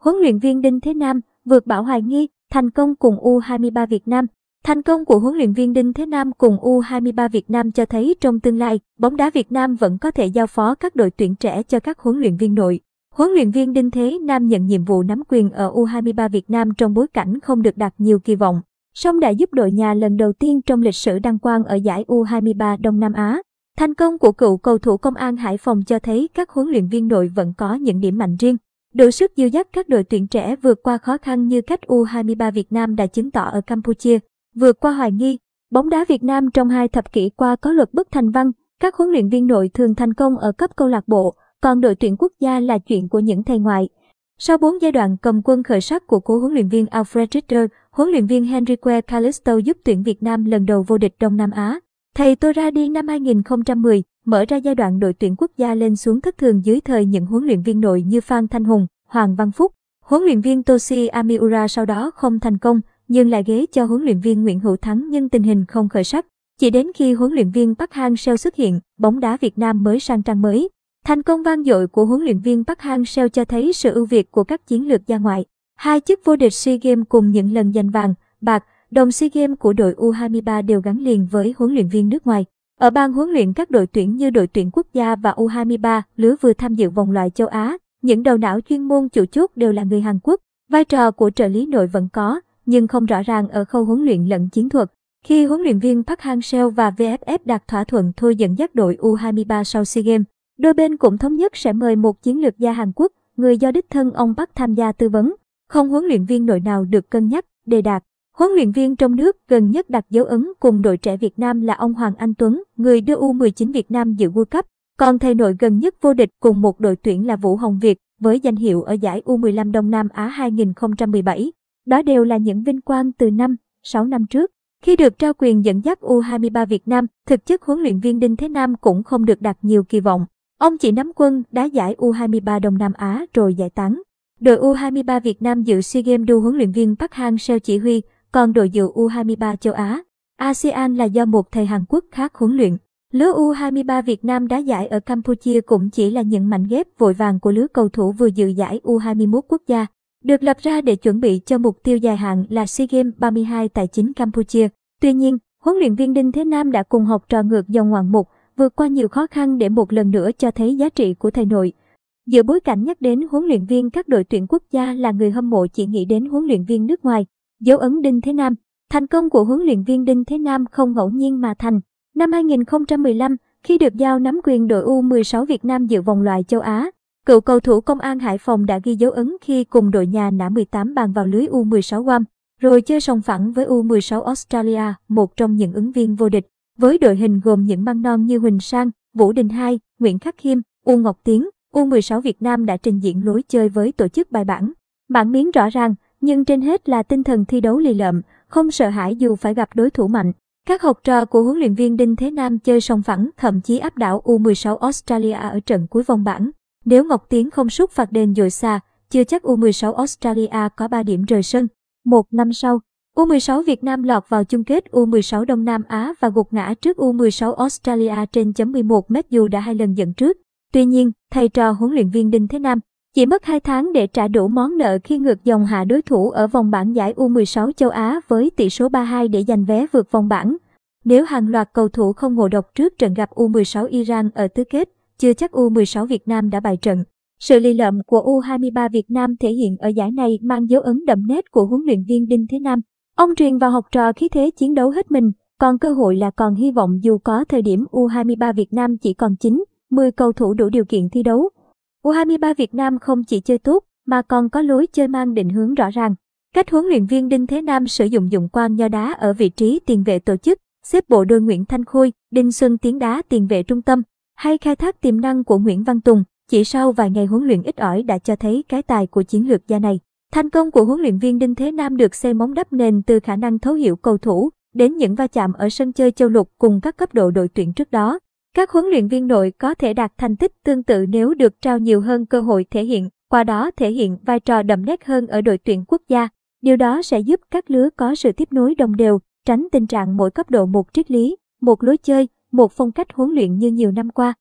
Huấn luyện viên Đinh Thế Nam vượt bão hoài nghi, thành công cùng U23 Việt Nam. Thành công của huấn luyện viên Đinh Thế Nam cùng U23 Việt Nam cho thấy trong tương lai, bóng đá Việt Nam vẫn có thể giao phó các đội tuyển trẻ cho các huấn luyện viên nội. Huấn luyện viên Đinh Thế Nam nhận nhiệm vụ nắm quyền ở U23 Việt Nam trong bối cảnh không được đặt nhiều kỳ vọng. Song đã giúp đội nhà lần đầu tiên trong lịch sử đăng quang ở giải U23 Đông Nam Á. Thành công của cựu cầu thủ công an Hải Phòng cho thấy các huấn luyện viên nội vẫn có những điểm mạnh riêng. Đủ sức dìu dắt các đội tuyển trẻ vượt qua khó khăn như cách U23 Việt Nam đã chứng tỏ ở Campuchia. Vượt qua hoài nghi, bóng đá Việt Nam trong hai thập kỷ qua có luật bất thành văn, các huấn luyện viên nội thường thành công ở cấp câu lạc bộ, còn đội tuyển quốc gia là chuyện của những thầy ngoại. Sau 4 giai đoạn cầm quân khởi sắc của cố huấn luyện viên Alfred Ritter, huấn luyện viên Henrique Calisto giúp tuyển Việt Nam lần đầu vô địch Đông Nam Á. Thầy tôi ra đi năm 2010, mở ra giai đoạn đội tuyển quốc gia lên xuống thất thường dưới thời những huấn luyện viên nội như Phan Thanh Hùng, Hoàng Văn Phúc. Huấn luyện viên Toshi Amiura sau đó không thành công, nhưng lại ghế cho huấn luyện viên Nguyễn Hữu Thắng nhưng tình hình không khởi sắc. Chỉ đến khi huấn luyện viên Park Hang-seo xuất hiện, bóng đá Việt Nam mới sang trang mới. Thành công vang dội của huấn luyện viên Park Hang-seo cho thấy sự ưu việt của các chiến lược gia ngoại. Hai chức vô địch SEA Games cùng những lần giành vàng, bạc, đồng SEA Games của đội U23 đều gắn liền với huấn luyện viên nước ngoài. Ở ban huấn luyện các đội tuyển như đội tuyển quốc gia và U23, lứa vừa tham dự vòng loại châu Á, những đầu não chuyên môn chủ chốt đều là người Hàn Quốc. Vai trò của trợ lý nội vẫn có, nhưng không rõ ràng ở khâu huấn luyện lẫn chiến thuật. Khi huấn luyện viên Park Hang-seo và VFF đạt thỏa thuận thôi dẫn dắt đội U23 sau SEA Games, đôi bên cũng thống nhất sẽ mời một chiến lược gia Hàn Quốc, người do đích thân ông Park tham gia tư vấn. Không huấn luyện viên nội nào được cân nhắc, đề đạt. Huấn luyện viên trong nước gần nhất đặt dấu ấn cùng đội trẻ Việt Nam là ông Hoàng Anh Tuấn, người đưa U19 Việt Nam dự World Cup. Còn thầy nội gần nhất vô địch cùng một đội tuyển là Vũ Hồng Việt, với danh hiệu ở giải U15 Đông Nam Á 2017. Đó đều là những vinh quang từ năm, 6 năm trước. Khi được trao quyền dẫn dắt U23 Việt Nam, thực chất huấn luyện viên Đinh Thế Nam cũng không được đặt nhiều kỳ vọng. Ông chỉ nắm quân đá giải U23 Đông Nam Á rồi giải tán. Đội U23 Việt Nam dự SEA Games đu huấn luyện viên Park Hang-seo chỉ huy, còn đội dự U23 châu Á, ASEAN là do một thầy Hàn Quốc khác huấn luyện. Lứa U23 Việt Nam đá giải ở Campuchia cũng chỉ là những mảnh ghép vội vàng của lứa cầu thủ vừa dự giải U21 quốc gia, được lập ra để chuẩn bị cho mục tiêu dài hạn là SEA Games 32 tại chính Campuchia. Tuy nhiên, huấn luyện viên Đinh Thế Nam đã cùng học trò ngược dòng ngoạn mục, vượt qua nhiều khó khăn để một lần nữa cho thấy giá trị của thầy nội. Giữa bối cảnh nhắc đến huấn luyện viên các đội tuyển quốc gia là người hâm mộ chỉ nghĩ đến huấn luyện viên nước ngoài, dấu ấn Đinh Thế Nam. Thành công của huấn luyện viên Đinh Thế Nam không ngẫu nhiên mà thành. Năm 2015, khi được giao nắm quyền đội U16 Việt Nam dự vòng loại châu Á, cựu cầu thủ công an Hải Phòng đã ghi dấu ấn khi cùng đội nhà nã 18 bàn vào lưới U16 Guam, rồi chơi sòng phẳng với U16 Australia, một trong những ứng viên vô địch. Với đội hình gồm những băng non như Huỳnh Sang, Vũ Đình Hai, Nguyễn Khắc Khiêm, U Ngọc Tiến, U16 Việt Nam đã trình diễn lối chơi với tổ chức bài bản. Bản miếng rõ ràng, nhưng trên hết là tinh thần thi đấu lì lợm, không sợ hãi dù phải gặp đối thủ mạnh. Các học trò của huấn luyện viên Đinh Thế Nam chơi song phẳng, thậm chí áp đảo U16 Australia ở trận cuối vòng bảng. Nếu Ngọc Tiến không sút phạt đền dội xa, chưa chắc U16 Australia có 3 điểm rời sân. Một năm sau, U16 Việt Nam lọt vào chung kết U16 Đông Nam Á và gục ngã trước U16 Australia trên chấm 11 mét dù đã hai lần dẫn trước. Tuy nhiên, thầy trò huấn luyện viên Đinh Thế Nam chỉ mất 2 tháng để trả đủ món nợ khi ngược dòng hạ đối thủ ở vòng bảng giải U16 châu Á với tỷ số 3-2 để giành vé vượt vòng bảng. Nếu hàng loạt cầu thủ không ngộ độc trước trận gặp U16 Iran ở tứ kết, chưa chắc U16 Việt Nam đã bại trận. Sự lì lợm của U23 Việt Nam thể hiện ở giải này mang dấu ấn đậm nét của huấn luyện viên Đinh Thế Nam. Ông truyền vào học trò khí thế chiến đấu hết mình, còn cơ hội là còn hy vọng dù có thời điểm U23 Việt Nam chỉ còn 9, 10 cầu thủ đủ điều kiện thi đấu. U23 Việt Nam không chỉ chơi tốt, mà còn có lối chơi mang định hướng rõ ràng. Cách huấn luyện viên Đinh Thế Nam sử dụng dụng quan nho đá ở vị trí tiền vệ tổ chức, xếp bộ đôi Nguyễn Thanh Khôi, Đinh Xuân Tiến đá tiền vệ trung tâm, hay khai thác tiềm năng của Nguyễn Văn Tùng, chỉ sau vài ngày huấn luyện ít ỏi đã cho thấy cái tài của chiến lược gia này. Thành công của huấn luyện viên Đinh Thế Nam được xây móng đắp nền từ khả năng thấu hiểu cầu thủ, đến những va chạm ở sân chơi châu lục cùng các cấp độ đội tuyển trước đó. Các huấn luyện viên nội có thể đạt thành tích tương tự nếu được trao nhiều hơn cơ hội thể hiện, qua đó thể hiện vai trò đậm nét hơn ở đội tuyển quốc gia. Điều đó sẽ giúp các lứa có sự tiếp nối đồng đều, tránh tình trạng mỗi cấp độ một triết lý, một lối chơi, một phong cách huấn luyện như nhiều năm qua.